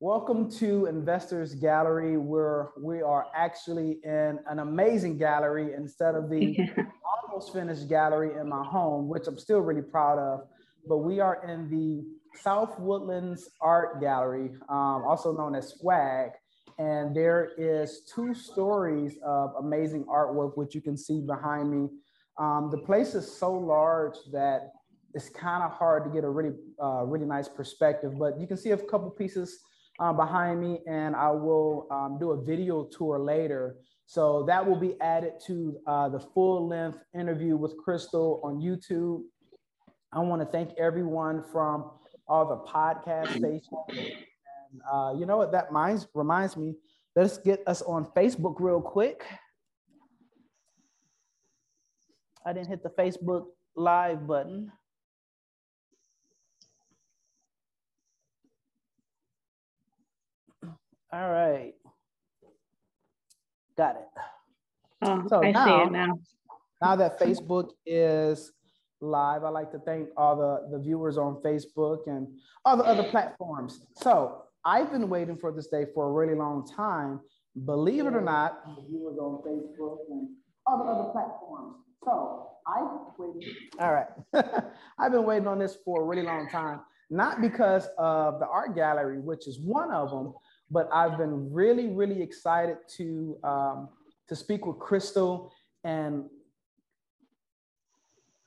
Welcome to Investors Gallery, where we are actually in an amazing gallery instead of the almost finished gallery in my home, which I'm still really proud of. But we are in the South Woodlands Art Gallery, um, also known as SWAG. And there is two stories of amazing artwork, which you can see behind me. Um, the place is so large that it's kind of hard to get a really, uh, really nice perspective, but you can see a couple pieces uh, behind me and I will um, do a video tour later. So that will be added to uh, the full length interview with Crystal on YouTube. I want to thank everyone from all the podcast stations. And uh, you know what? That minds, reminds me, let's get us on Facebook real quick. I didn't hit the Facebook live button. All right. Got it. Oh, so I now, see it now. Now that Facebook is live, I'd like to thank all the, the viewers on Facebook and all the other platforms. So I've been waiting for this day for a really long time. Believe it or not, viewers on Facebook and all the other platforms. So I've waited. All right. I've been waiting on this for a really long time, not because of the art gallery, which is one of them, but I've been really, really excited to um, to speak with Crystal, and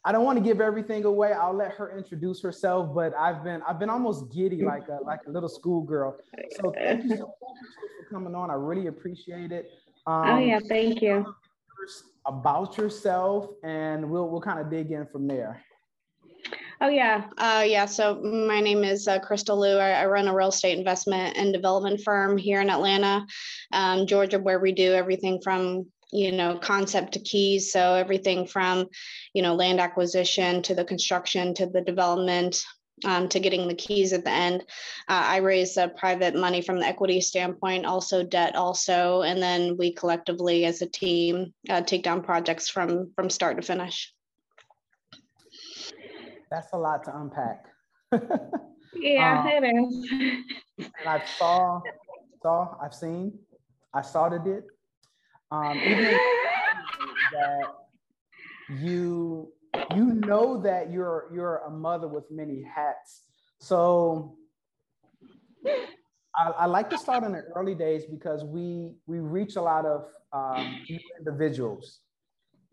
I don't want to give everything away. I'll let her introduce herself, but I've been I've been almost giddy like a like a little schoolgirl. So thank you so much for coming on. I really appreciate it. Um, oh yeah, thank you. About yourself, and we'll we'll kind of dig in from there. Oh yeah, uh, yeah. So my name is uh, Crystal Lou. I, I, run a real estate investment and development firm here in Atlanta, um, Georgia, where we do everything from you know concept to keys. So everything from you know land acquisition to the construction to the development. Um, to getting the keys at the end, uh, I raise private money from the equity standpoint, also debt, also, and then we collectively as a team uh, take down projects from from start to finish that's a lot to unpack. yeah, um, it is. and I saw, saw, I've seen, I started it. Um, even that you you know that you're you're a mother with many hats. So I, I, like to start in the early days because we we reach a lot of um, individuals.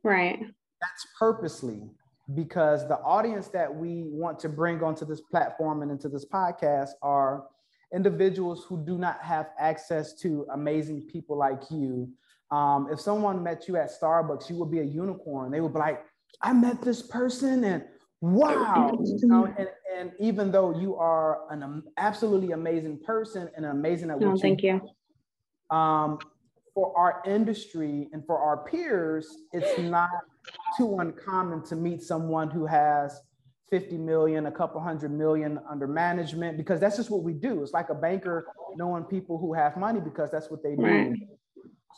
Right. That's purposely because the audience that we want to bring onto this platform and into this podcast are individuals who do not have access to amazing people like you. Um, if someone met you at Starbucks, you would be a unicorn. They would be like, I met this person and wow. You know, and, and even though you are an um, absolutely amazing person and amazing at what no, you thank you. Um, for our industry and for our peers, it's not too uncommon to meet someone who has 50 million, a couple hundred million under management, because that's just what we do. It's like a banker knowing people who have money because that's what they do. Right.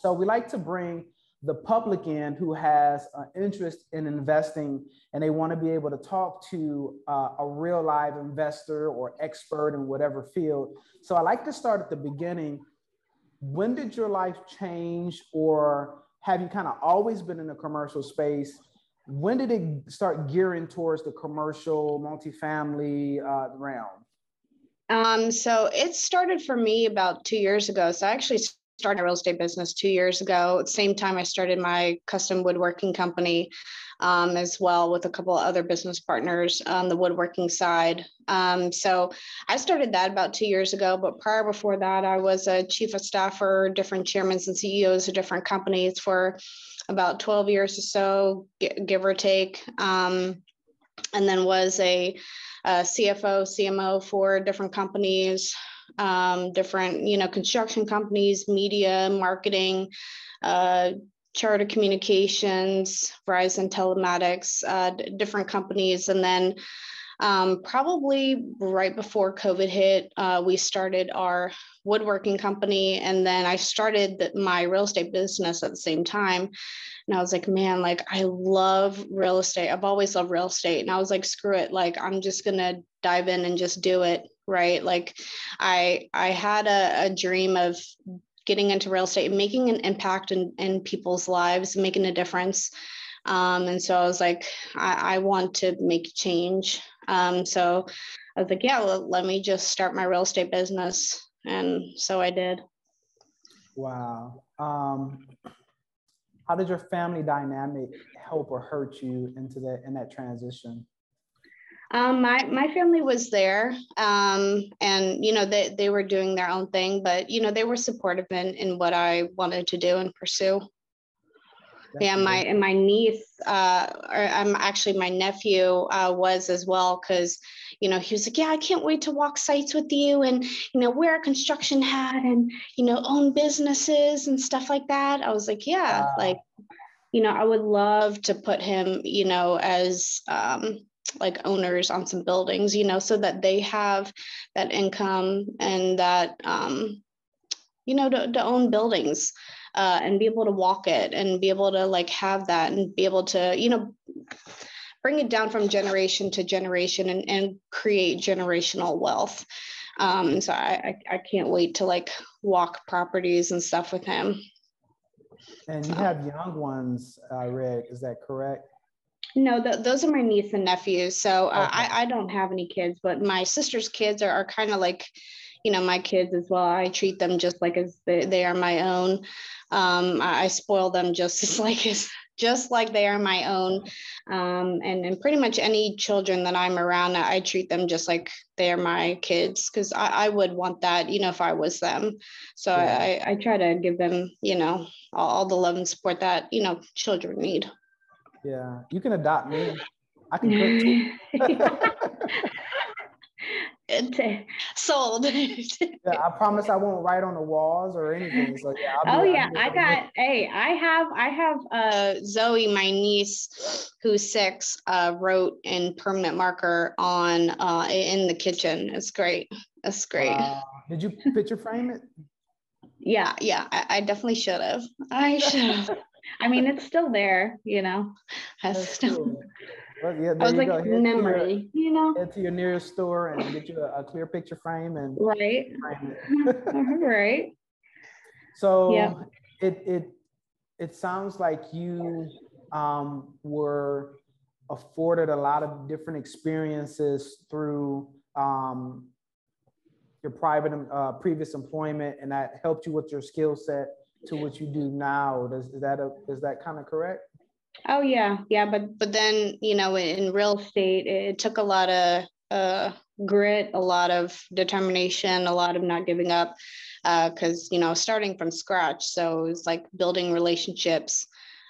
So we like to bring the public in who has an interest in investing and they want to be able to talk to uh, a real live investor or expert in whatever field. So I like to start at the beginning. When did your life change or have you kind of always been in the commercial space? When did it start gearing towards the commercial multifamily uh, realm? Um, so it started for me about two years ago. So I actually started a real estate business two years ago. At the same time, I started my custom woodworking company um, as well with a couple of other business partners on the woodworking side. Um, so I started that about two years ago, but prior before that, I was a chief of staff for different chairmen and CEOs of different companies for about 12 years or so, give or take. Um, and then was a, a, CFO, CMO for different companies, um, different, you know, construction companies, media, marketing, uh, Charter Communications, Verizon Telematics, uh, different companies, and then um, probably right before COVID hit, uh, we started our woodworking company. And then I started the, my real estate business at the same time. And I was like, man, like I love real estate. I've always loved real estate. And I was like, screw it. Like I'm just to dive in and just do it. Right. Like I, I had a, a dream of getting into real estate and making an impact in, in people's lives, making a difference. Um, and so I was like, I, I want to make change. Um, so I was like, yeah, well, let me just start my real estate business. And so I did. Wow. Um, how did your family dynamic help or hurt you into that in that transition? Um, my my family was there, um, and you know they they were doing their own thing, but you know they were supportive in in what I wanted to do and pursue. That's yeah, my and my niece, uh, or I'm um, actually my nephew uh, was as well because, you know, he was like, yeah, I can't wait to walk sites with you and you know wear a construction hat and you know own businesses and stuff like that. I was like, yeah, wow. like, you know, I would love to put him, you know, as um, like owners on some buildings, you know, so that they have that income and that um, you know to, to own buildings uh, and be able to walk it and be able to like have that and be able to you know bring it down from generation to generation and, and create generational wealth. Um, so I, I, I can't wait to like walk properties and stuff with him. And you have young ones uh, rick is that correct? No, th- those are my niece and nephews. So uh, okay. I, I don't have any kids, but my sister's kids are, are kind of like you know my kids as well. I treat them just like as they, they are my own. Um, I, I, spoil them just as like as just like they are my own um, and, and pretty much any children that i'm around i treat them just like they are my kids because I, I would want that you know if i was them. So yeah. I, I try to give them you know all, all the love and support that you know children need. Yeah. You can adopt me. I can cook sold. yeah, I promise I won't write on the walls or anything. So yeah. oh yeah, I got. Hey, I have. I have. Uh, Zoe, my niece, who's six, uh, wrote in permanent marker on uh in the kitchen. It's great. That's great. Uh, did you picture frame it? Yeah, yeah. I, I definitely should have. I should have. I mean, it's still there. You know. That's still. Cool. Well, yeah, I was like go. memory, your, you know. Head to your nearest store and get you a, a clear picture frame and right, right. So yeah. it it it sounds like you um, were afforded a lot of different experiences through um, your private uh, previous employment, and that helped you with your skill set to what you do now. Does is that a, is that kind of correct? Oh yeah, yeah, but but then you know in real estate it took a lot of uh, grit, a lot of determination, a lot of not giving up, because uh, you know starting from scratch. So it's like building relationships,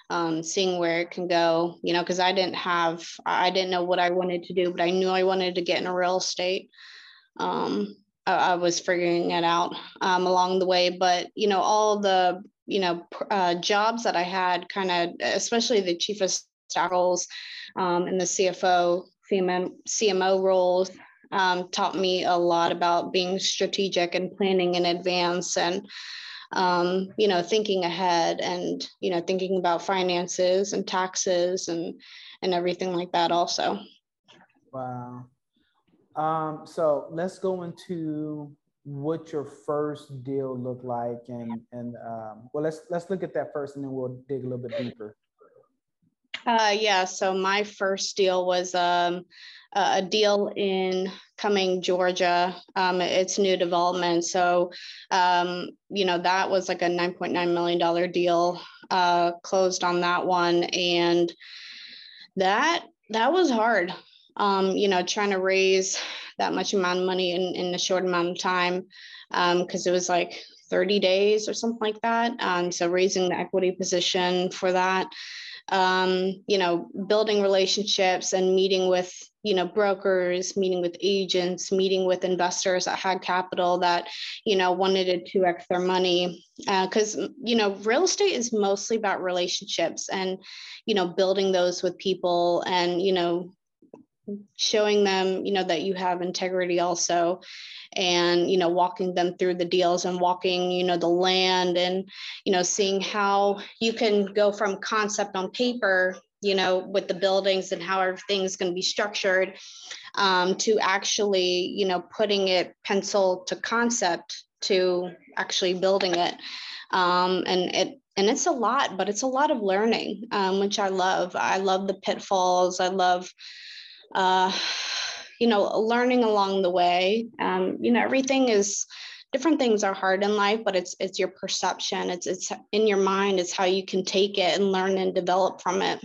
um, seeing where it can go. You know, because I didn't have, I didn't know what I wanted to do, but I knew I wanted to get into real estate. Um, I, I was figuring it out um, along the way, but you know all the you know uh, jobs that I had, kind of especially the chief of staff roles um, and the CFO, CMM, CMO roles. Um, taught me a lot about being strategic and planning in advance and um, you know thinking ahead and you know thinking about finances and taxes and and everything like that also wow um, so let's go into what your first deal looked like and and um, well let's let's look at that first and then we'll dig a little bit deeper. Uh, yeah so my first deal was um, a deal in Cumming georgia. Um, it's new development so um, you know that was like a 9.9 million dollar deal uh, closed on that one and that that was hard um, you know trying to raise that much amount of money in, in a short amount of time because um, it was like 30 days or something like that. Um, so raising the equity position for that, um, you know, building relationships and meeting with, you know, brokers, meeting with agents, meeting with investors that had capital that, you know, wanted to 2x their money. Because, uh, you know, real estate is mostly about relationships and, you know, building those with people and, you know, showing them you know that you have integrity also and you know walking them through the deals and walking you know the land and you know seeing how you can go from concept on paper you know with the buildings and how everything's going to be structured um, to actually you know putting it pencil to concept to actually building it. Um, and it and it's a lot but it's a lot of learning um, which i love. I love the pitfalls. I love uh, you know learning along the way. Um, you know everything is different things are hard in life but it's it's your perception. It's it's in your mind it's how you can take it and learn and develop from it.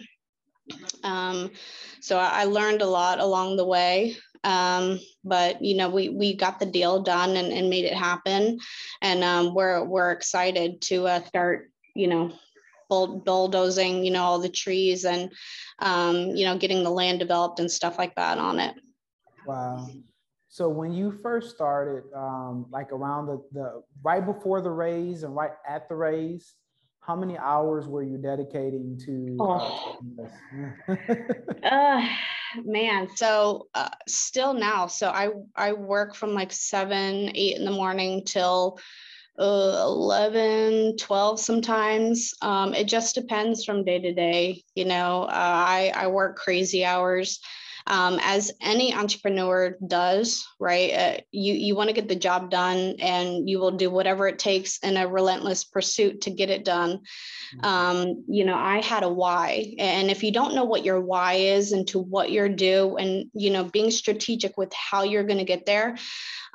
Um, so I, learned a lot along the way. Um, but you know we we got the deal done and, and made it happen. And um, we're we're excited to uh, start you know bull, bulldozing you know all the trees and um, you know getting the land developed and stuff like that on it. Wow. So when you first started um, like around the, the right before the raise and right at the raise how many hours were you dedicating to oh. uh, uh, man. So uh, still now so i i work from like 7 8 in the morning till uh, 11 12 sometimes. Um, it just depends from day to day you know uh, i i work crazy hours um, as any entrepreneur does, right? Uh, you you want to get the job done, and you will do whatever it takes in a relentless pursuit to get it done. Um, you know, I had a why, and if you don't know what your why is and to what you're due, and you know, being strategic with how you're going to get there,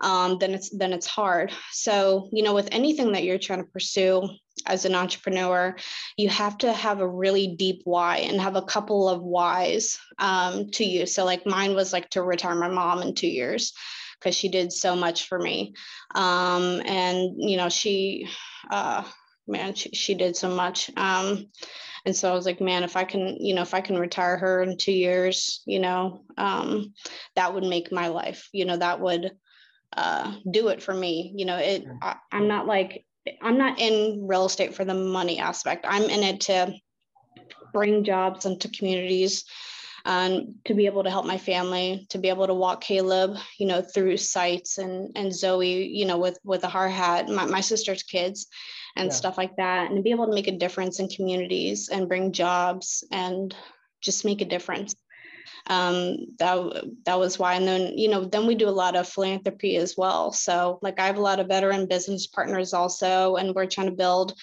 um, then it's then it's hard. So you know, with anything that you're trying to pursue, as an entrepreneur, you have to have a really deep why and have a couple of whys um, to you. So, like mine was like to retire my mom in two years because she did so much for me. Um, and, you know, she, uh, man, she, she did so much. Um, and so I was like, man, if I can, you know, if I can retire her in two years, you know, um, that would make my life, you know, that would uh, do it for me. You know, it, I, I'm not like, I'm not in real estate for the money aspect. I'm in it to bring jobs into communities and to be able to help my family, to be able to walk Caleb, you know, through sites and and Zoe, you know, with with a hard hat, my, my sister's kids and yeah. stuff like that, and to be able to make a difference in communities and bring jobs and just make a difference um, that that was why. And then you know, then we do a lot of philanthropy as well. So like I have a lot of veteran business partners also, and we're trying to build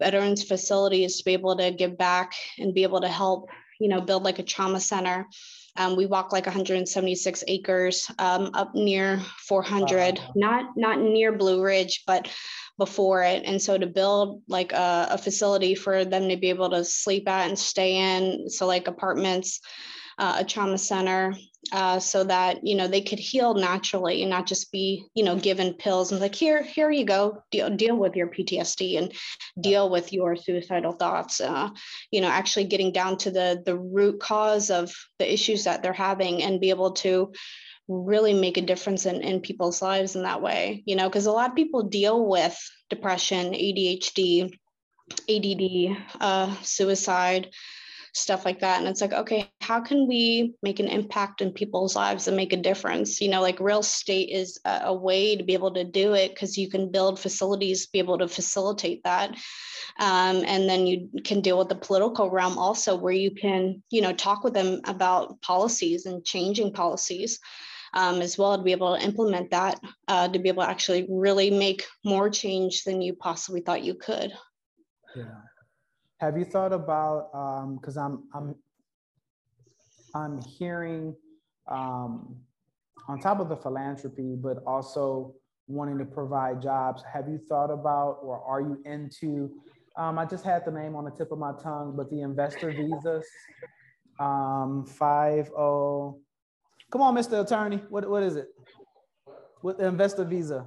veterans facilities to be able to give back and be able to help you know build like a trauma center. Um, we walk like 176 acres um, up near 400, wow. not not near Blue Ridge, but before it. And so to build like a, a, facility for them to be able to sleep at and stay in, so like apartments, uh, a trauma center uh, so that you know they could heal naturally and not just be you know given pills and like here here you go deal, deal with your ptsd and deal with your suicidal thoughts uh, you know actually getting down to the the root cause of the issues that they're having and be able to really make a difference in, in people's lives in that way you know because a lot of people deal with depression adhd add uh, suicide stuff like that. And it's like, okay, how can we make an impact in people's lives and make a difference? You know, like real estate is a, a way to be able to do it because you can build facilities, be able to facilitate that. Um, and then you can deal with the political realm also, where you can, you know, talk with them about policies and changing policies. Um, as well to be able to implement that uh, to be able to actually really make more change than you possibly thought you could. Yeah, have you thought about because um, I'm I'm I'm hearing um, on top of the philanthropy, but also wanting to provide jobs. Have you thought about or are you into? Um, I just had the name on the tip of my tongue, but the investor visas. Um, five oh. Come on, Mr. Attorney. What what is it? With the investor visa?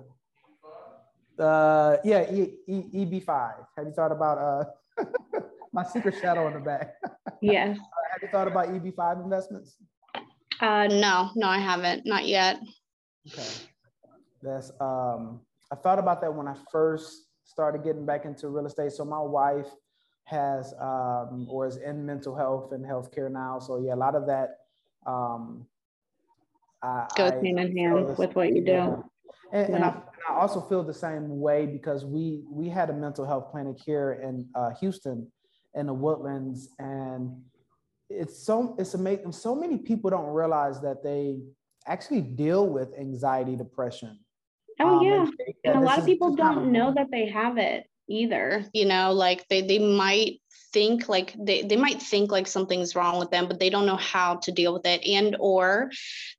Uh, yeah, e, e, EB5. Have you thought about uh my secret shadow in the back. Yes. have you thought about EB5 investments? Uh, no, no, I haven't, not yet. Okay. That's um, I thought about that when I first started getting back into real estate. So my wife has um, or is in mental health and healthcare now. So yeah, a lot of that um, I, goes hand in hand with what you do. Yeah. And, yeah. and, I, and, I, also feel the same way because we we had a mental health clinic here in uh, Houston in the Woodlands, and it's so it's amazing. So many people don't realize that they actually deal with anxiety, depression. Oh um, yeah, and, and a lot of people don't know that they have it either. You know, like they they might think like they, they might think like something's wrong with them but they don't know how to deal with it and or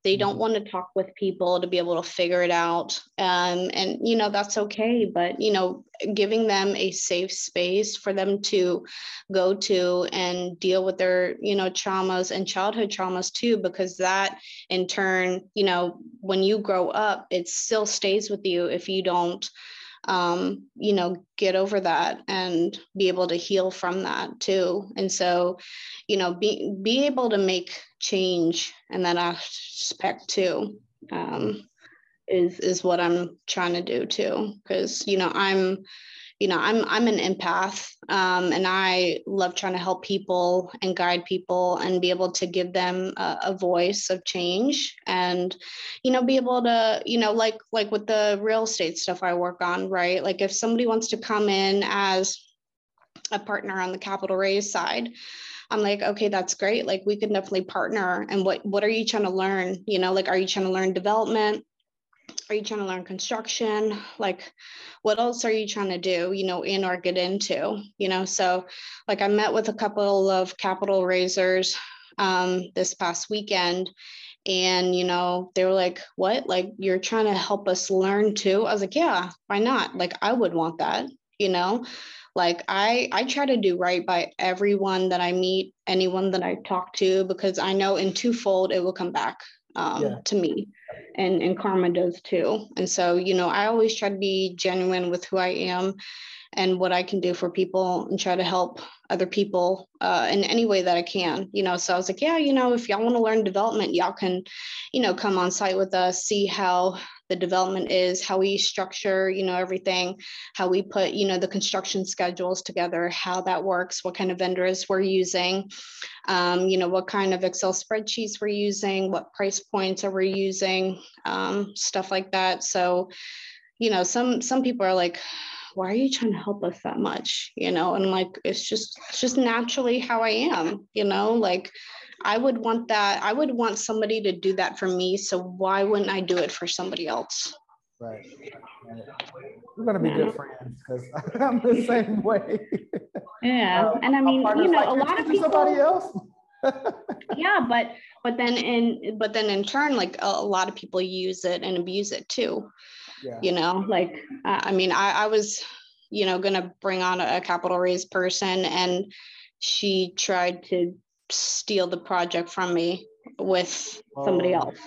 they don't mm-hmm. want to talk with people to be able to figure it out um, and you know that's okay but you know giving them a safe space for them to go to and deal with their you know traumas and childhood traumas too because that in turn you know when you grow up it still stays with you if you don't um, you know, get over that and be able to heal from that too. And so, you know, be be able to make change in that aspect too. Um, is is what I'm trying to do too. Because you know, I'm you know i'm i'm an empath um, and i love trying to help people and guide people and be able to give them a, a, voice of change and you know be able to you know like like with the real estate stuff i work on right like if somebody wants to come in as a partner on the capital raise side I'm like, okay, that's great. Like we can definitely partner. And what what are you trying to learn? You know, like are you trying to learn development? Are you trying to learn construction? Like what else are you trying to do you know in or get into you know? So like i met with a couple of capital raisers um, this past weekend and you know they were like what? Like you're trying to help us learn too? I was like yeah why not? Like i would want that you know? Like i i try to do right by everyone that i meet anyone that i talk to because i know in twofold it will come back um, yeah. to me and and karma does too and so you know i always try to be genuine with who i am and what i can do for people and try to help other people uh, in any way that i can you know so i was like yeah you know if y'all want to learn development y'all can you know come on site with us see how the development is, how we structure, you know, everything, how we put, you know, the construction schedules together, how that works, what kind of vendors we're using, um, you know, what kind of Excel spreadsheets we're using, what price points are we using, um, stuff like that. So, you know, some some people are like, why are you trying to help us that much? You know, and like it's just it's just naturally how I am, you know, like I would want that. I would want somebody to do that for me. So why wouldn't I do it for somebody else? Right. We're gonna be yeah. good friends because I'm the same way. Yeah, uh, and I mean, you know, like, a lot of people. Somebody else. yeah, but but then in but then in turn, like a, a, lot of people use it and abuse it too. Yeah. You know, like uh, I mean, I, I was, you know, gonna bring on a, a capital raise person, and she tried to steal the project from me with somebody oh. else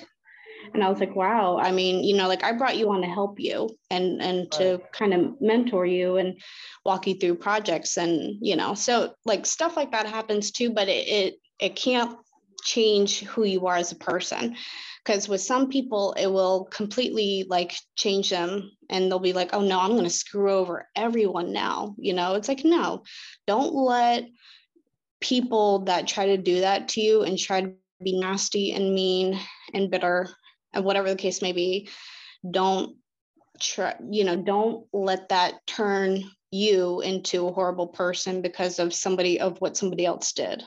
and i was like wow i mean you know like i brought you on to help you and and right. to kind of mentor you and walk you through projects and you know so like stuff like that happens too but it it, it can't change who you are as a person because with some people it will completely like change them and they'll be like oh no i'm going to screw over everyone now you know it's like no don't let people that try to do that to you and try to be nasty and mean and bitter and whatever the case may be don't try you know don't let that turn you into a horrible person because of somebody of what somebody else did.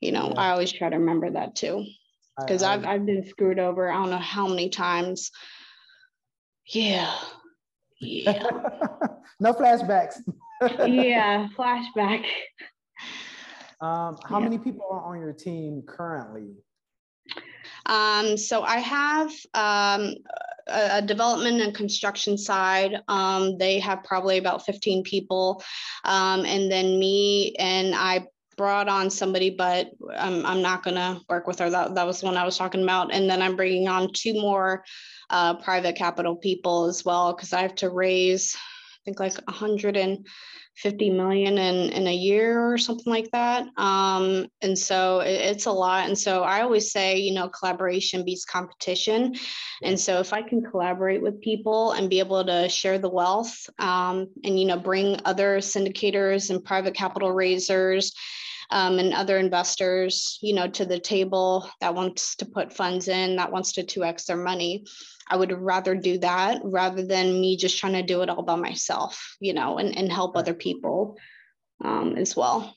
You know yeah. i always try to remember that too. Because i've i've been screwed over i don't know how many times. Yeah. Yeah. No flashbacks. Yeah flashback um, how yeah. many people are on your team currently? Um, so I have um, a, a, development and construction side. Um, they have probably about 15 people. Um, and then me and I brought on somebody, but I'm, I'm not going to work with her. That, that was the one I was talking about. And then I'm bringing on two more uh, private capital people as well, because I have to raise, think like 100 and 50 million in, in a year or something like that. Um, and so it, it's a lot. And so I always say, you know, collaboration beats competition. And so if I can collaborate with people and be able to share the wealth um, and, you know, bring other syndicators and private capital raisers um, and other investors, you know, to the table that wants to put funds in, that wants to 2x their money. I would rather do that rather than me just trying to do it all by myself, you know, and, and help other people um, as well.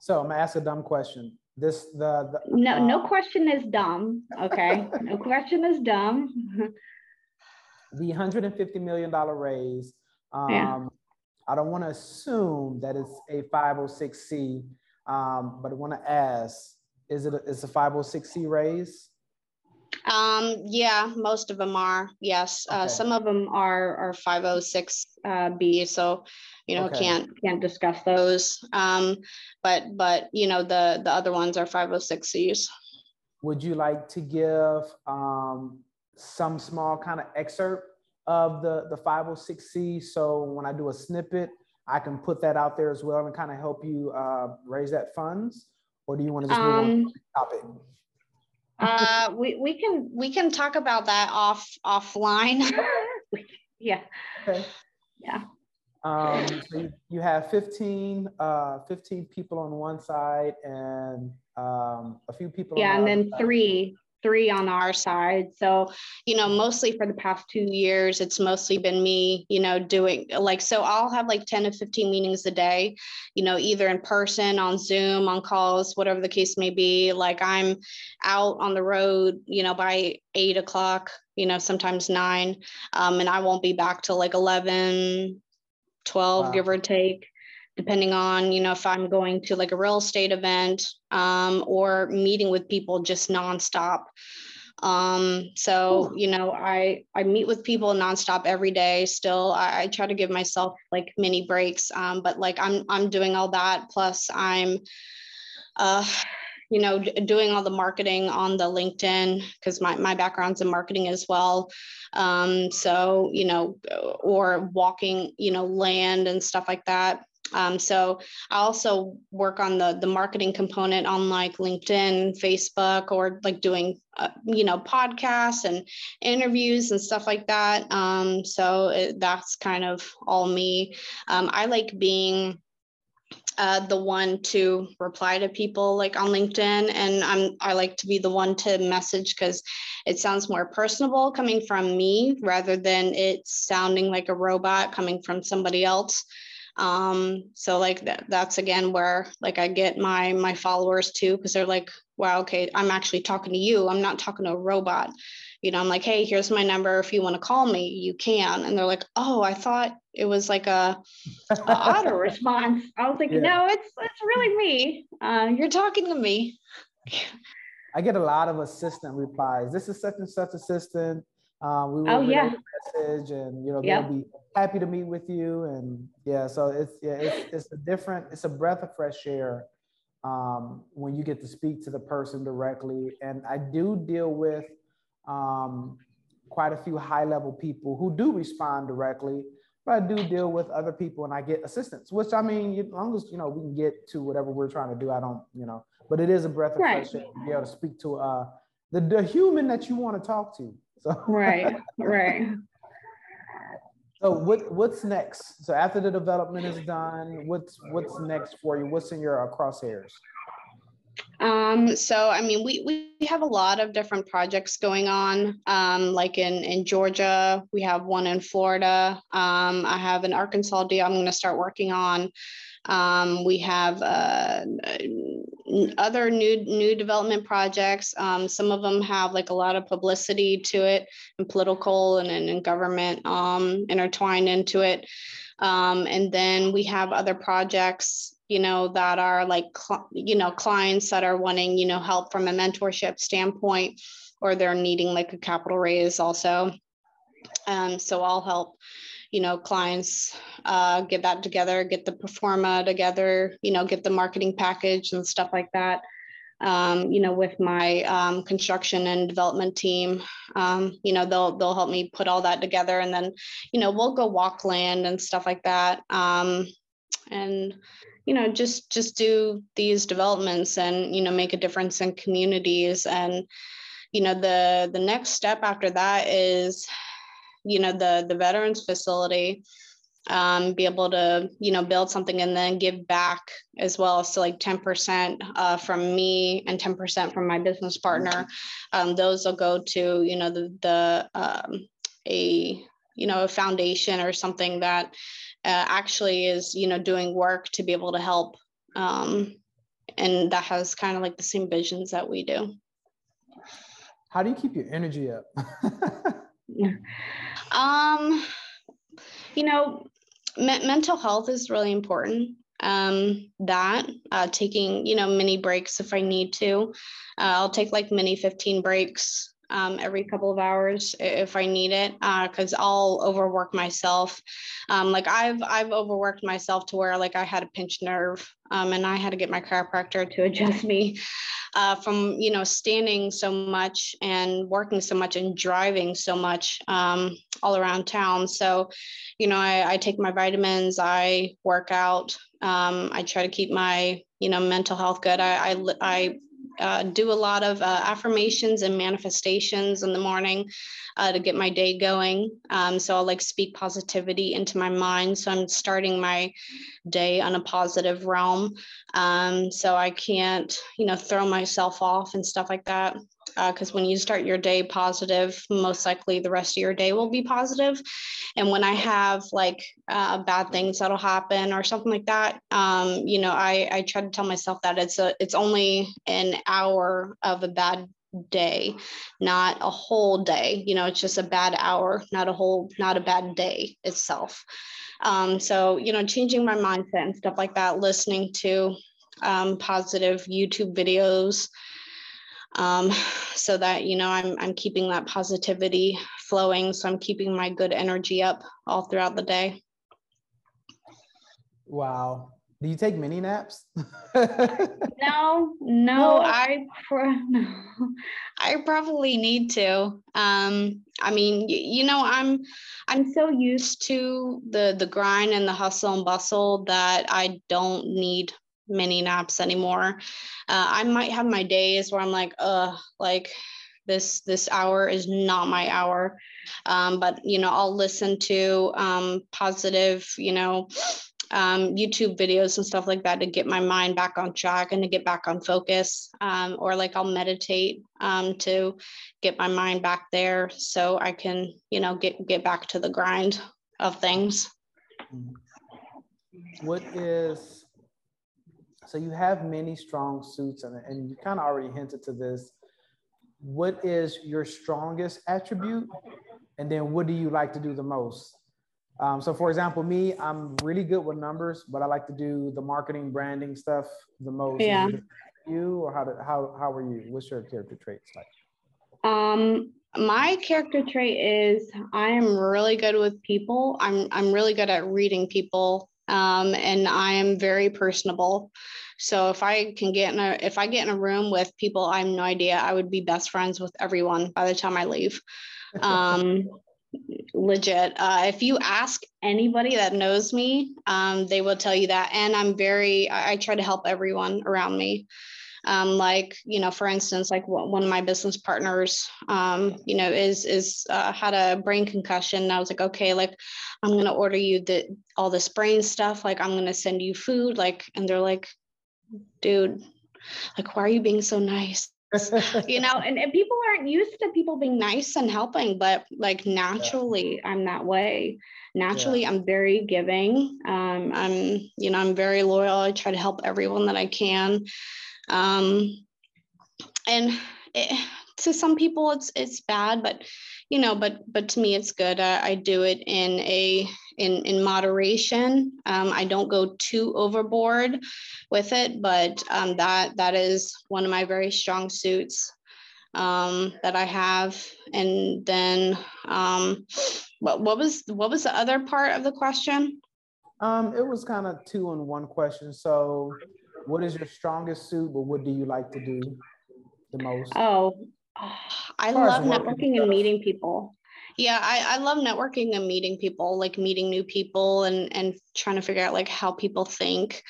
So I'm gonna ask a dumb question. This the, the no uh, no question is dumb. Okay, no question is dumb. the 150 million dollar raise. Um, yeah. I don't want to assume that it's a 506c, um, but I want to ask: Is it a, is a 506c raise? Um, yeah, most of them are. Yes, uh, okay. uh, some of them are are 506b. Uh, so, you know, okay. can't can't discuss those. Um, but but you know, the the other ones are 506cs. Would you like to give um, some small kind of excerpt of the the 506c? So when I do a snippet, I can put that out there as well and kind of help you uh, raise that funds. Or do you want to just move um, on to the topic? Uh, we we can we can talk about that off offline. yeah. Okay. Yeah. Um, so you, you have 15, uh, 15 people on one side and um, a few people. Yeah, and then side. three three on our side. So, you know, mostly for the past two years, it's mostly been me, you know, doing like, so I'll have like 10 to 15 meetings a day, you know, either in person, on Zoom, on calls, whatever the case may be. Like I'm out on the road, you know, by eight o'clock, you know, sometimes nine, um, and I won't be back till like 11, 12, wow. give or take depending on you know if i'm going to like a real estate event um, or meeting with people just nonstop. Um, so you know i i meet with people nonstop every day still. I, I try to give myself like mini breaks um, but like i'm i'm doing all that plus i'm uh you know doing all the marketing on the linkedin because my, my background's in marketing as well. Um, so you know or walking you know land and stuff like that um, so I also work on the the marketing component on like LinkedIn, Facebook, or like doing uh, you know podcasts and interviews and stuff like that. Um, so it, that's kind of all me. Um, I like being uh, the one to reply to people like on LinkedIn, and I'm I like to be the one to message because it sounds more personable coming from me rather than it sounding like a robot coming from somebody else um so like that that's again where like i get my my followers too because they're like wow okay i'm actually talking to you. I'm not talking to a robot. You know i'm like hey here's my number. If you want to call me you can. And they're like oh i thought it was like a, a auto response. I was like yeah. no it's it's really me. Uh, you're talking to me. I get a lot of assistant replies. This is such and such assistant um, we will oh, yeah. message and you know yep. they'll be happy to meet with you and yeah so it's yeah it's, it's a different it's a breath of fresh air um, when you get to speak to the person directly and i do deal with um, quite a few high level people who do respond directly but i do deal with other people and i get assistance which i mean as long as you know we can get to whatever we're trying to do i don't you know but it is a breath of right. fresh air to be able to speak to uh, the, the human that you want to talk to so right, right. So what what's next? So after the development is done, what's what's next for you? What's in your uh, crosshairs? Um, so I mean, we we have a lot of different projects going on. Um, like in in Georgia, we have one in Florida. Um, I have an Arkansas deal I'm going to start working on. Um, we have uh, other new new development projects. Um, some of them have like a lot of publicity to it and political and, and, and government um, intertwined into it. Um, and then we have other projects, you know, that are like, you know, clients that are wanting, you know, help from a mentorship standpoint, or they're needing like a capital raise also. Um, so I'll help you know, clients uh, get that together, get the pro forma together, you know, get the marketing package and stuff like that. Um, you know, with my um, construction and development team, um, you know, they'll they'll help me put all that together, and then, you know, we'll go walk land and stuff like that, um, and you know, just just do these developments and you know make a difference in communities, and you know, the the next step after that is you know the the veterans facility um, be able to you know build something and then give back as well so like 10% uh, from me and 10% from my business partner. Um, those will go to you know the the um, a you know a foundation or something that uh, actually is you know doing work to be able to help um, and that has kind of like the same visions that we do. How do you keep your energy up um you know me- mental health is really important. Um, that uh, taking you know mini breaks if i need to. Uh, i'll take like mini 15 breaks um, every couple of hours if I need it, because uh, I'll overwork myself. Um, like I've I've overworked myself to where like I had a pinched nerve, um, and I had to get my chiropractor to adjust me uh, from you know standing so much and working so much and driving so much um, all around town. So, you know, I, I take my vitamins, I work out, um, I try to keep my you know mental health good. I I, I uh, do a lot of uh, affirmations and manifestations in the morning uh, to get my day going. Um, so I'll like speak positivity into my mind. So I'm starting my day on a positive realm. Um, so I can't, you know, throw myself off and stuff like that because uh, when you start your day positive, most likely the rest of your day will be positive. And when I have like uh, bad things that'll happen or something like that, um, you know, I, I try to tell myself that it's a it's only an hour of a bad day, not a whole day. You know, it's just a bad hour, not a whole, not a bad day itself. Um, so you know, changing my mindset and stuff like that, listening to um, positive YouTube videos um, so that you know I'm I'm keeping that positivity flowing. So I'm keeping my good energy up all throughout the day. Wow. Do you take mini naps? no, no, I no, I probably need to. Um, I mean, you, you know, I'm I'm so used to the the grind and the hustle and bustle that I don't need mini naps anymore. Uh, I might have my days where I'm like, uh, like this this hour is not my hour. Um, but you know, I'll listen to um, positive, you know, um, YouTube videos and stuff like that to get my mind back on track and to get back on focus. Um, or like I'll meditate um, to get my mind back there so I can, you know, get get back to the grind of things. What is so you have many strong suits, and, and you kind of already hinted to this. What is your strongest attribute? And then what do you like to do the most? Um, so for example, me, I'm really good with numbers, but I like to do the marketing branding stuff the most. Yeah. You or how, did, how, how are you? What's your character traits like? Um, my character trait is I am really good with people. I'm, I'm really good at reading people um, and I am very personable. So if I can get in a if I get in a room with people I have no idea, I would be best friends with everyone by the time I leave. Um, legit. Uh, if you ask anybody that knows me, um, they will tell you that. And I'm very I, I try to help everyone around me. Um, like you know for instance like one of my business partners um, you know is is uh, had a brain concussion. And i was like okay like i'm going to order you the all this brain stuff. Like i'm going to send you food. Like and they're like dude like why are you being so nice? You know and, and people aren't used to people being nice and helping but like naturally yeah. i'm that way. Naturally yeah. i'm very giving. Um, i'm you know i'm very loyal. I try to help everyone that i can um, and it, to some people it's it's bad but you know but but to me it's good. I, I do it in a in in moderation. Um, i don't go too overboard with it but um, that that is one of my very strong suits um, that i have. And then um, what, what was what was the other part of the question? Um, it was kind of two in one question. So what is your strongest suit but what do you like to do the most oh I love networking and meeting people. Yeah, I, I love networking and meeting people, like meeting new people and and trying to figure out like how people think.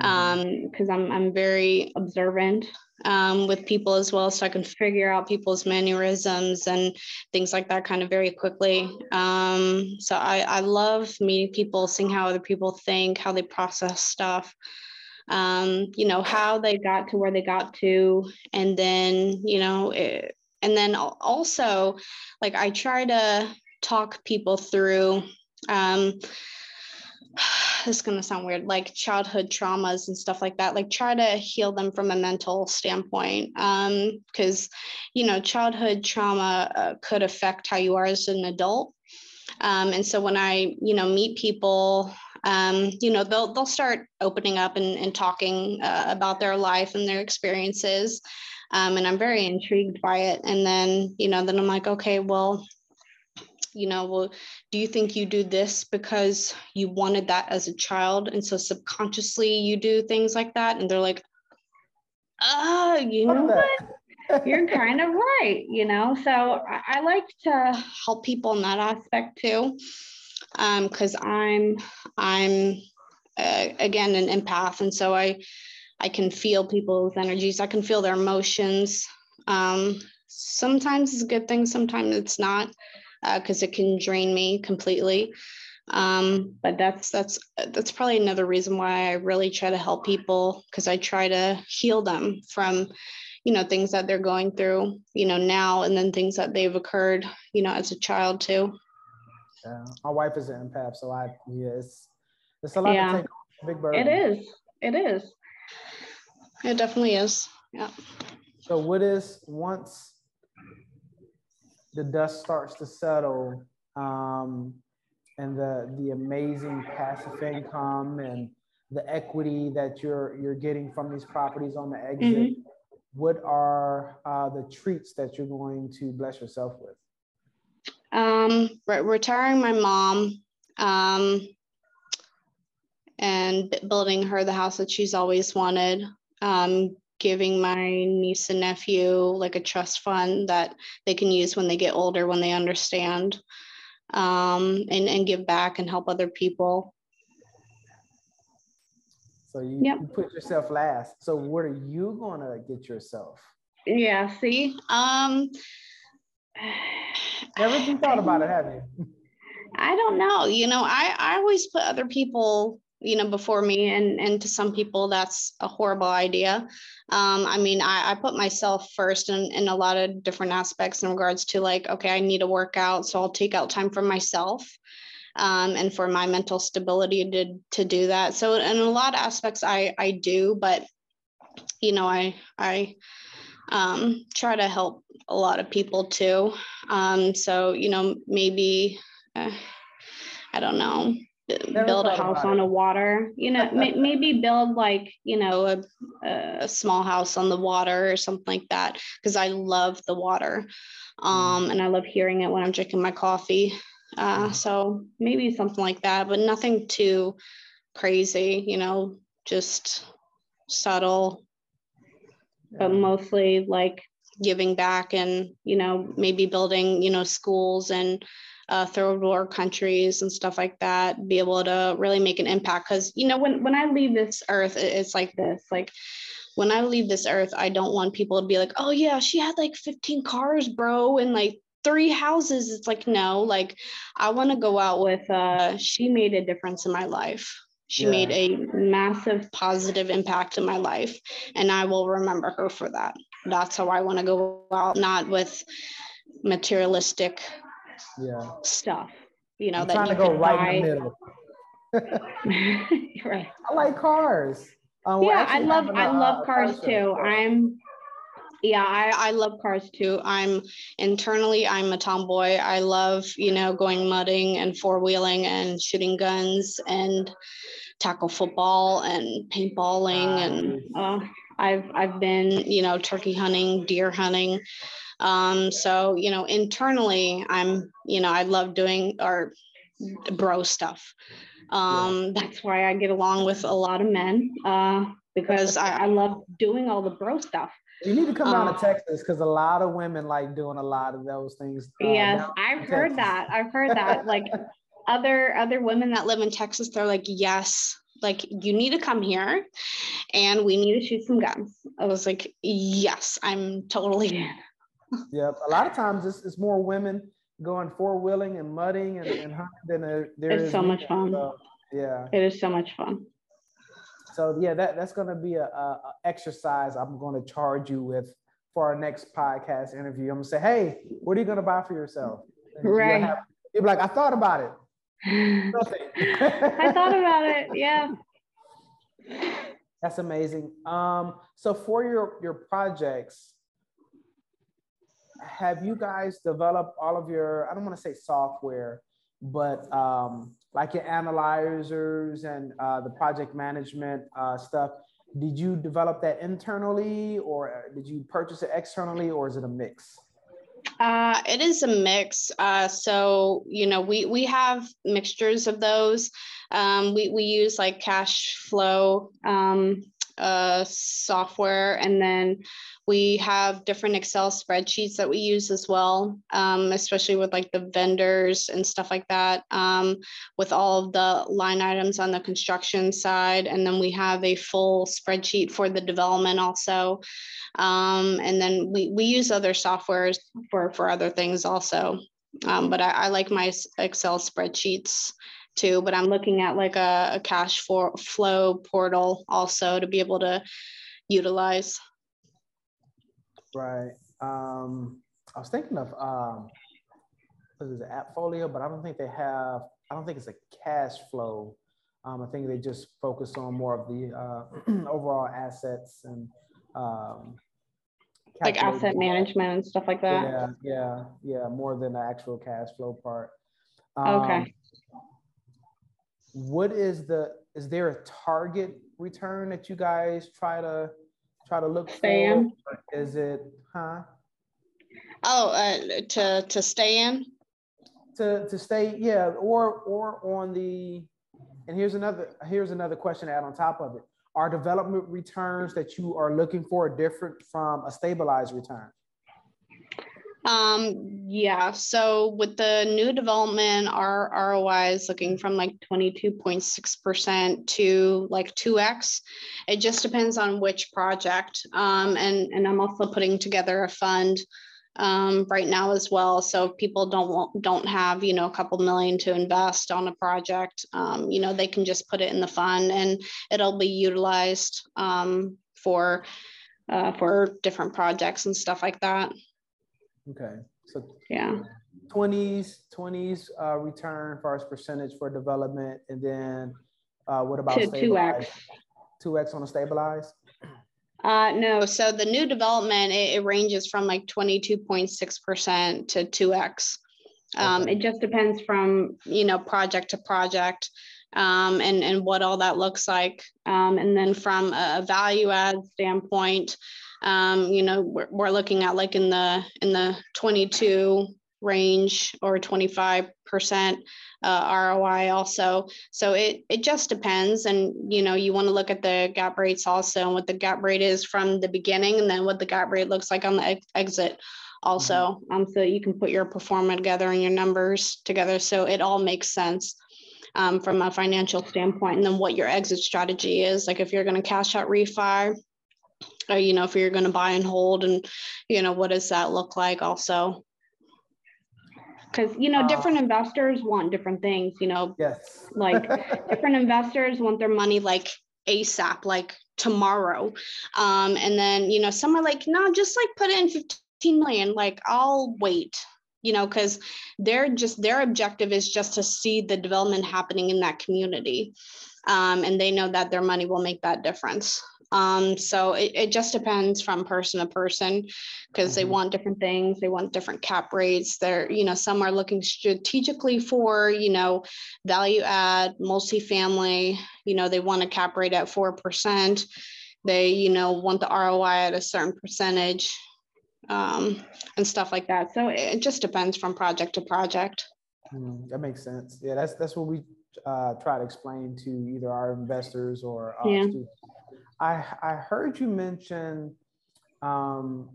Mm-hmm. Um, because I'm I'm very observant um, with people as well, so I can figure out people's mannerisms and things like that kind of very quickly. Um, so I, I love meeting people, seeing how other people think, how they process stuff. Um, you know how they got to where they got to, and then you know, it, and then also, like I try to talk people through. Um, this is going to sound weird like childhood traumas and stuff like that like try to heal them from a mental standpoint um because you know childhood trauma uh, could affect how you are as an adult um, and so when i you know meet people um, you know they'll they'll start opening up and, and talking uh, about their life and their experiences um, and i'm very intrigued by it and then you know then i'm like okay well you know, well, do you think you do this because you wanted that as a child? And so subconsciously you do things like that. And they're like, ah, you know what? You're kind of right, you know? So I, I like to help people in that aspect too. Um, cause I'm, I'm, uh, again, an empath. And so I, I can feel people's energies. I can feel their emotions. Um, sometimes it's a good thing, sometimes it's not because uh, it can drain me completely. Um, but that's that's that's probably another reason why I really try to help people because I try to heal them from you know things that they're going through you know now and then things that they've occurred you know as a child too yeah. My wife is an empath so i yeah it's it's a lot yeah. to take on. big burden. It is. It is. It definitely is. Yeah. So what is once the dust starts to settle um, and the the amazing passive income and the equity that you're you're getting from these properties on the exit mm-hmm. what are uh, the treats that you're going to bless yourself with um, re- retiring my mom um, and building her the house that she's always wanted um, giving my niece and nephew like a trust fund that they can use when they get older when they understand um, and, and give back and help other people. So you, yep. you put yourself last. So what are you going to get yourself? Yeah see? Um never even thought about it have you? I don't know. You know i i always put other people you know before me and and to some people that's a horrible idea. Um, i mean I, I put myself first in, in a lot of different aspects in regards to like okay i need to work out so i'll take out time for myself um, and for my mental stability to to do that. So in a lot of aspects i i do but you know i i um, try to help a lot of people too. Um, so you know maybe uh, i don't know Never build a house on a water you know maybe build like you know a, a small house on the water or something like that because i love the water. Um, mm. and i love hearing it when i'm drinking my coffee. Uh, mm. so maybe something like that but nothing too crazy you know just subtle but mostly like giving back and you know maybe building you know schools and uh, third world countries and stuff like that be able to really make an impact. Because you know when when i leave this earth it's like this like when i leave this earth i don't want people to be like oh yeah she had like 15 cars bro and like three houses. It's like no like i want to go out with uh she made a difference in my life. She yeah. made a massive positive impact in my life and i will remember her for that that's how i want to go out not with materialistic yeah. stuff. You know, I'm that trying you to go right buy. in the middle. right. I like cars. Um, yeah, I love I love cars too. I'm yeah, I, I love cars too. I'm internally I'm a tomboy. I love, you know, going mudding and four wheeling and shooting guns and tackle football and paintballing and uh, I've I've been, you know, turkey hunting, deer hunting. Um, so, you know, internally, I'm, you know, I love doing our bro stuff. Um, yeah. That's why I get along with a lot of men uh, because I, I love doing all the bro stuff. You need to come down to um, Texas because a lot of women like doing a lot of those things. Uh, yes, I've heard Texas. that. I've heard that. Like other other women that live in Texas, they're like, yes, like you need to come here and we need to shoot some guns. I was like yes i'm totally in yep a lot of times it's, it's more women going four-wheeling and mudding and, and hunting than there, there it's so much fun. so, yeah. It is so much fun. So yeah that, that's going to be a, a, a exercise i'm going to charge you with for our next podcast interview. I'm going to say hey what are you going to buy for yourself? And right. you'll, you'll be like i thought about it I thought about it. Yeah. That's amazing. Um, so for your your projects, have you guys developed all of your? I don't want to say software, but um, like your analyzers and uh, the project management uh, stuff. Did you develop that internally, or did you purchase it externally, or is it a mix? Uh, it is a mix. Uh, so you know, we we have mixtures of those. Um, we we use like cash flow um, uh, software, and then we have different Excel spreadsheets that we use as well, um, especially with like the vendors and stuff like that. Um, with all of the line items on the construction side, and then we have a full spreadsheet for the development also. Um, and then we, we use other softwares for, for other things also. Um, but I, I, like my Excel spreadsheets too, but I'm looking at like a, a cash for, flow portal also to be able to utilize. Right. Um, I was thinking of um, what is it, Appfolio, but I don't think they have, I don't think it's a cash flow. Um, I think they just focus on more of the uh, overall assets and um, like asset management and stuff like that. Yeah, yeah, yeah. More than the actual cash flow part. Um, okay. What is the? Is there a target return that you guys try to try to look stay for? In. Is it, huh? Oh, uh, to to stay in. To to stay, yeah, or or on the. And here's another here's another question to add on top of it are development returns that you are looking for different from a stabilized return? Um, yeah. So with the new development, our ROI is looking from like 22.6% to like 2x. It just depends on which project. Um, and, and I'm also putting together a fund um, right now as well. So if people don't want, don't have you know a couple million to invest on a project, um, you know they can just put it in the fund and it'll be utilized um, for uh, for different projects and stuff like that. Okay, so yeah. 20s 20s uh, return first percentage for development and then uh, what about 2x 2x on a stabilized uh, no, so the new development, it, it ranges from like 22.6% to 2x. Um, okay. It just depends from, you know, project to project um, and, and what all that looks like. Um, and then from a value add standpoint, um, you know, we're, we're looking at like in the, in the 22 range or 25% uh, ROI also. So it, it just depends. And, you know, you want to look at the cap rates also and what the cap rate is from the beginning and then what the cap rate looks like on the ex- exit also. Mm-hmm. Um, so you can put your pro forma together and your numbers together. So it all makes sense. Um, from a financial standpoint, and then what your exit strategy is. Like if you're going to cash out refi, or you know if you're going to buy and hold, and you know what does that look like also? Because you know different uh, investors want different things you know yes. like different investors want their money like asap like tomorrow. Um and then you know some are like no just like put in 15 million like i'll wait you know because they're just their objective is just to see the development happening in that community. Um, and they know that their money will make that difference um, so it, it just depends from person to person because mm-hmm. they want different things. They want different cap rates. They're, you know, some are looking strategically for, you know, value add, multifamily, you know, they want a cap rate at 4%. They, you know, want the ROI at a certain percentage um, and stuff like that. So it just depends from project to project. Mm, that makes sense. Yeah, that's that's what we uh, try to explain to either our investors or uh, yeah. students I, I heard you mention um,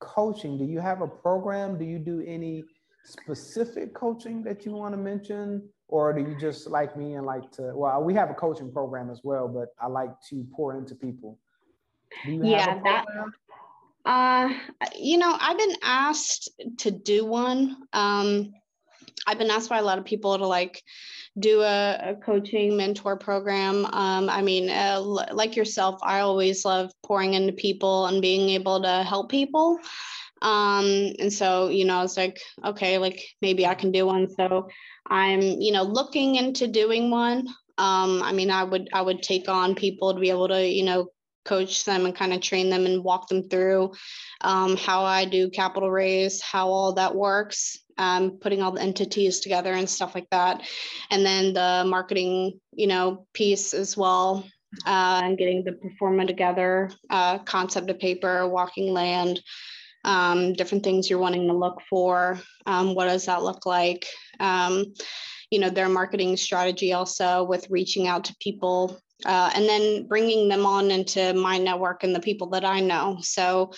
coaching. Do you have a program? Do you do any specific coaching that you want to mention? Or do you just like me and like to, well, we have a coaching program as well, but I like to pour into people. yeah, that, uh, you know, I've been asked to do one. Um, I've been asked by a lot of people to like do a, a coaching mentor program. Um, I mean, uh, like yourself, I always love pouring into people and being able to help people. Um, and so, you know, it's like, okay, like maybe I can do one. So I'm, you know, looking into doing one. Um, I mean, I would I would take on people to be able to, you know, coach them and kind of train them and walk them through um, how I do capital raise, how all that works, um, putting all the entities together and stuff like that. And then the marketing, you know, piece as well, uh, and getting the pro forma together, uh, concept of paper, walking land, um, different things you're wanting to look for. Um, what does that look like? Um, you know, their marketing strategy also with reaching out to people uh, and then bringing them on into my network and the people that I know. So,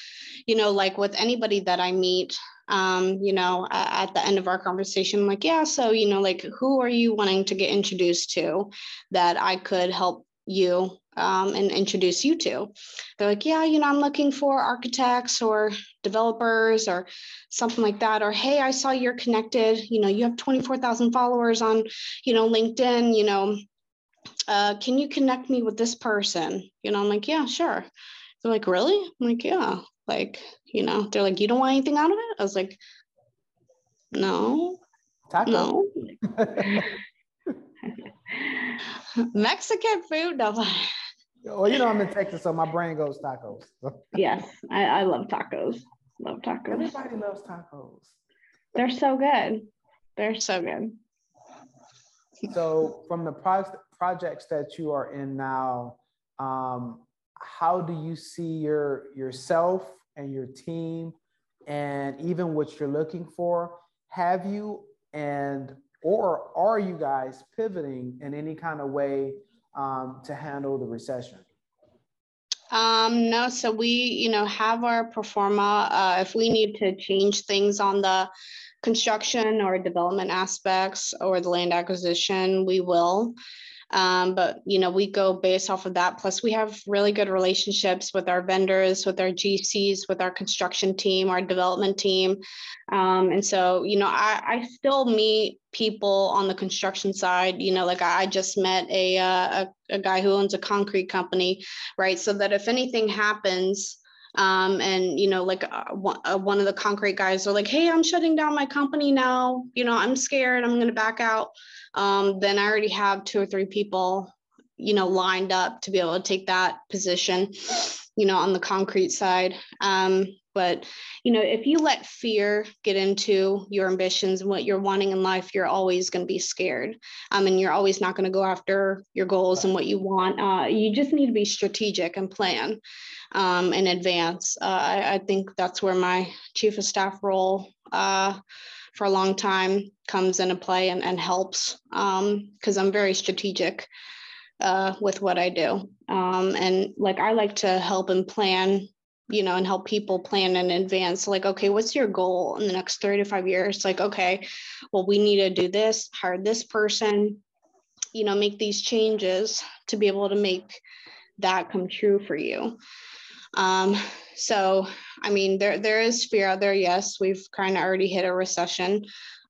you know, like with anybody that I meet, um, you know, at the end of our conversation, I'm like, yeah, so, you know, like who are you wanting to get introduced to that I could help you um, and introduce you to? They're like, yeah, you know, I'm looking for architects or developers or something like that. Or, hey, I saw you're connected, you know, you have 24,000 followers on, you know, LinkedIn, you know, uh, can you connect me with this person? You know, I'm like, yeah, sure. They're like, really? I'm like, yeah. Like, you know, they're like, you don't want anything out of it? I was like, no. Taco. No. Mexican food. No. Well, you know, I'm in Texas, so my brain goes tacos. yes, I, I love tacos. Love tacos. Everybody loves tacos. They're so good. They're so good. So, from the pro- projects that you are in now, um, how do you see your yourself and your team and even what you're looking for have you and or are you guys pivoting in any kind of way um, to handle the recession um, no, so we, you know, have our pro forma. Uh, if we need to change things on the construction or development aspects or the land acquisition, we will. Um, but you know, we go based off of that. Plus, we have really good relationships with our vendors, with our GCs, with our construction team, our development team. Um, and so, you know, I, I still meet people on the construction side. You know, like I just met a, uh, a, a guy who owns a concrete company, right? So that if anything happens, um, and you know like uh, uh, one of the concrete guys are like hey i'm shutting down my company now you know i'm scared i'm going to back out um, then I already have two or three people, you know, lined up to be able to take that position, you know, on the concrete side. Um, but you know, if you let fear get into your ambitions and what you're wanting in life, you're always going to be scared. Um, and you're always not going to go after your goals and what you want. Uh, you just need to be strategic and plan um, in advance. Uh, I, I, think that's where my chief of staff role uh, for a long time comes into play and, and helps because um, I'm very strategic uh, with what I do. Um, and like I like to help and plan, you know, and help people plan in advance. Like, okay, what's your goal in the next three to five years? Like, okay, well, we need to do this, hire this person, you know, make these changes to be able to make that come true for you. Um, so, I mean, there there is fear out there. Yes, we've kind of already hit a recession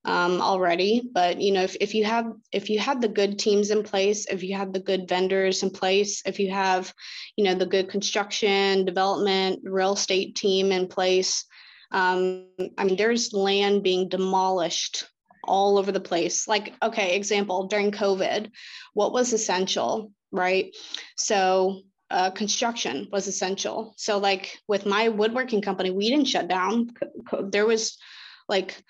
um, already, but you know, if, if you have if you have the good teams in place, if you have the good vendors in place, if you have, you know, the good construction, development, real estate team in place, um, I mean, there's land being demolished all over the place. Like, okay, example during COVID, what was essential, right? So uh, construction was essential. So, like with my woodworking company, we didn't shut down. There was like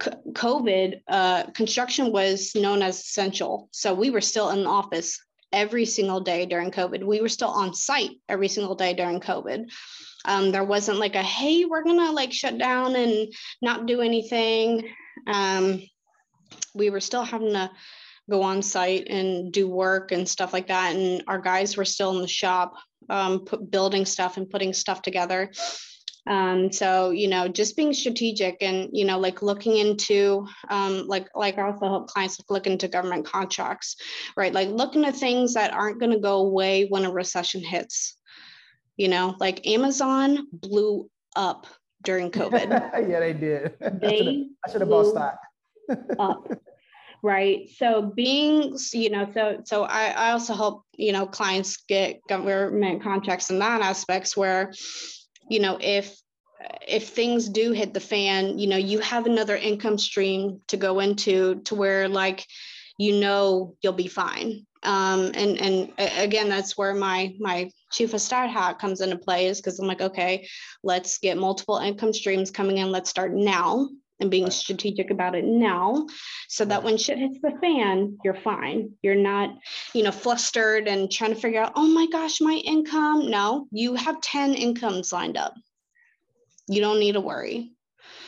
COVID, uh, construction was known as essential. So, we were still in the office every single day during COVID. We were still on site every single day during COVID. Um, there wasn't like a hey, we're gonna like shut down and not do anything. Um, we were still having to go on site and do work and stuff like that. And our guys were still in the shop, um, put, building stuff and putting stuff together. Um, so you know, just being strategic and you know, like looking into um, like like I also help clients look into government contracts, right? Like looking at things that aren't going to go away when a recession hits. You know, like Amazon blew up during COVID. yeah, they did. They I should have bought stock. up right? So being you know so so I, I also help you know clients get government contracts in that aspects where you know if if things do hit the fan you know you have another income stream to go into to where like you know you'll be fine. Um, and and again that's where my my chief of staff hat comes into play is because i'm like okay let's get multiple income streams coming in. Let's start now and being strategic about it now so that when shit hits the fan you're fine. You're not you know flustered and trying to figure out oh my gosh my income. No you have 10 incomes lined up. You don't need to worry.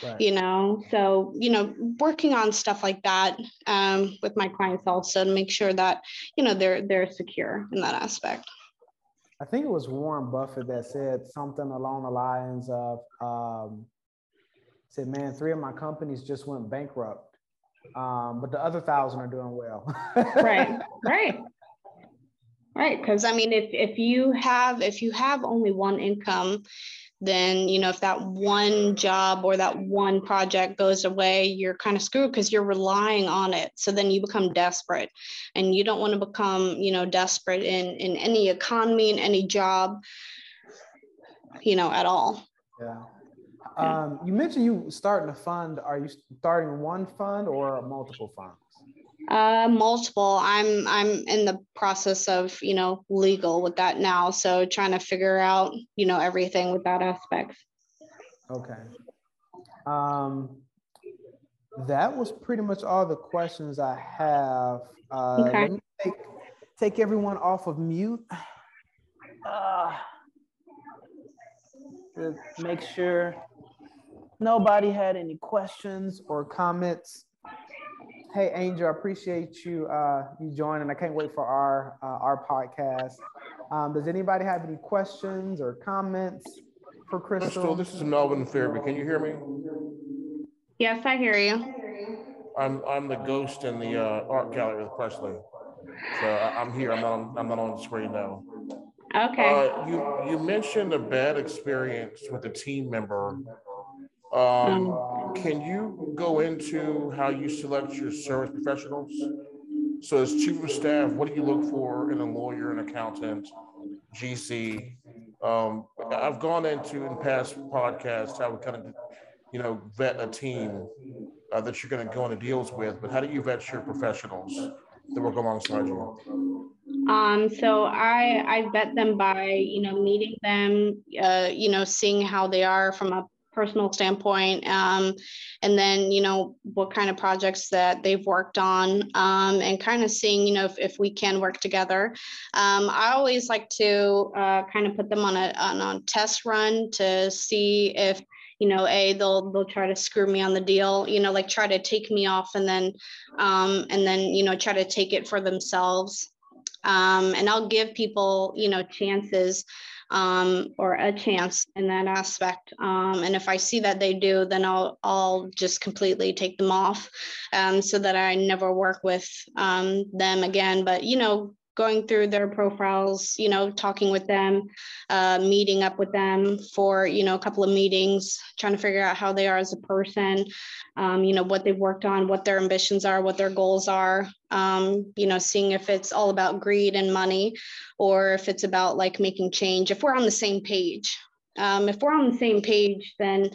Right. you know so you know working on stuff like that um, with my clients also to make sure that you know they're they're secure in that aspect. I think it was warren buffett that said something along the lines of um, said, man, three of my companies just went bankrupt, um, but the other thousand are doing well. right, right, right. Because I mean, if if you have if you have only one income, then you know if that one job or that one project goes away, you're kind of screwed because you're relying on it. So then you become desperate, and you don't want to become you know desperate in in any economy in any job, you know, at all. Yeah. Um, you mentioned you starting a fund. Are you starting one fund or multiple funds? Uh, multiple. I'm I'm in the process of you know legal with that now, so trying to figure out you know everything with that aspect. Okay. Um, that was pretty much all the questions I have. Uh, okay. Let me take take everyone off of mute. Uh, make sure nobody had any questions or comments, hey Angel, I appreciate you uh, you joining. I can't wait for our uh, our podcast. Um, does anybody have any questions or comments for Crystal? Crystal, this is Melvin Fairby. Can you hear me? Yes, I hear you. I'm I'm the ghost in the uh, art gallery with Presley. So I, am here. I'm not on, I'm not on the screen now. Okay. Uh, you you mentioned a bad experience with a team member um, um, can you go into how you select your service professionals? So, as chief of staff, what do you look for in a lawyer, an accountant, GC? Um, I've gone into in past podcasts how we kind of, you know, vet a team uh, that you're going to go into deals with. But how do you vet your professionals that work alongside you? Um, so I I vet them by you know meeting them, uh, you know, seeing how they are from a personal standpoint um, and then you know what kind of projects that they've worked on um, and kind of seeing you know if, if we can work together. Um, i always like to uh, kind of put them on a, on a test run to see if you know a they'll they'll try to screw me on the deal you know like try to take me off and then um, and then you know try to take it for themselves. Um, and i'll give people you know chances um, or a chance in that aspect. Um, and if I see that they do, then I'll I'll just completely take them off, um, so that I never work with um, them again. But you know, going through their profiles, you know, talking with them, uh, meeting up with them for, you know, a couple of meetings, trying to figure out how they are as a person, um, you know, what they've worked on, what their ambitions are, what their goals are, um, you know, seeing if it's all about greed and money or if it's about like making change, if we're on the same page. Um, if we're on the same page, then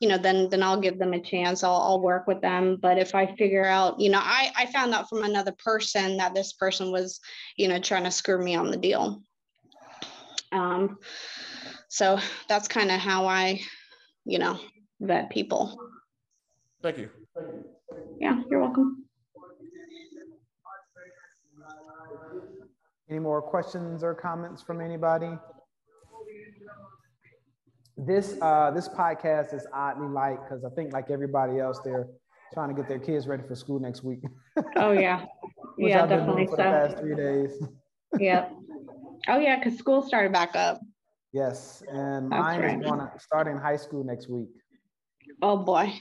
you know then then i'll give them a chance. I'll, I'll work with them. But if i figure out you know i i found out from another person that this person was you know trying to screw me on the deal. Um so that's kind of how i you know vet people. Thank you. Yeah you're welcome. Any more questions or comments from anybody this uh, this podcast is oddly light because I think like everybody else, they're trying to get their kids ready for school next week. oh yeah, yeah, definitely for so. The past three days. yeah. Oh yeah, because school started back up. Yes, and mine right. is going to start in high school next week. Oh boy.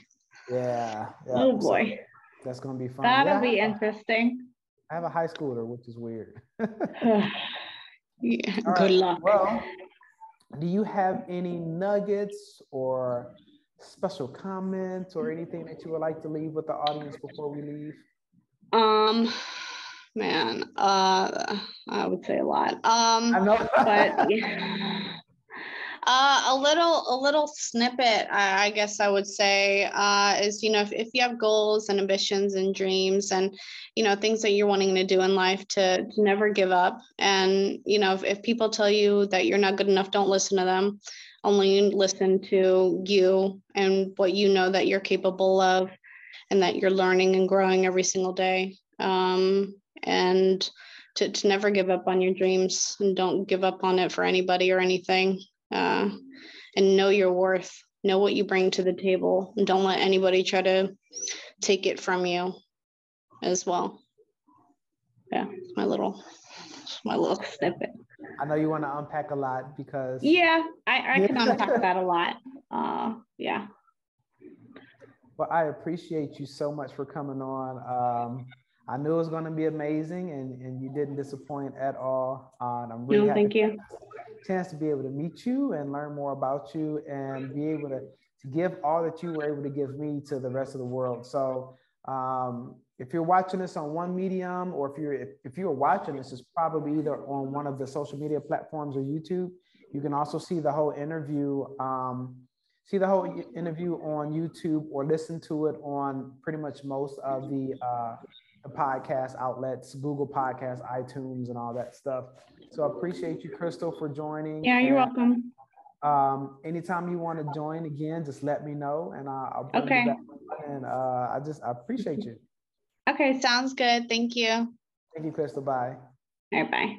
Yeah. yeah. Oh boy. So that's going to be fun. That'll yeah, be interesting. I have a high schooler, which is weird. yeah. Good right. luck. Well, do you have any nuggets or special comments or anything that you would like to leave with the audience before we leave? Um, man, uh, I would say a lot. Um, I know, but yeah. Uh, a little, a little snippet, I, I guess I would say, uh, is you know if, if you have goals and ambitions and dreams and you know things that you're wanting to do in life, to, to never give up. And you know if, if people tell you that you're not good enough, don't listen to them. Only listen to you and what you know that you're capable of, and that you're learning and growing every single day. Um, and to, to never give up on your dreams and don't give up on it for anybody or anything uh, and know your worth, know what you bring to the table, and don't let anybody try to take it from you as well. Yeah, my little, my little snippet. I know you want to unpack a lot because. Yeah, I, I can unpack that a lot. Uh, yeah. Well, I appreciate you so much for coming on. Um, I knew it was going to be amazing, and, and you didn't disappoint at all. Uh, I'm really no, thank you. Chance to be able to meet you and learn more about you, and be able to, to give all that you were able to give me to the rest of the world. So, um, if you're watching this on one medium, or if you're if, if you're watching this, is probably either on one of the social media platforms or YouTube. You can also see the whole interview. Um, see the whole interview on YouTube or listen to it on pretty much most of the uh, the podcast outlets, Google Podcasts, iTunes, and all that stuff. So I appreciate you, Crystal, for joining. Yeah, you're and, welcome. Um, anytime you want to join again, just let me know, and I'll, bring okay. you back. And uh, I just I appreciate you. Okay, sounds good. Thank you. Thank you, Crystal. Bye. All right, bye.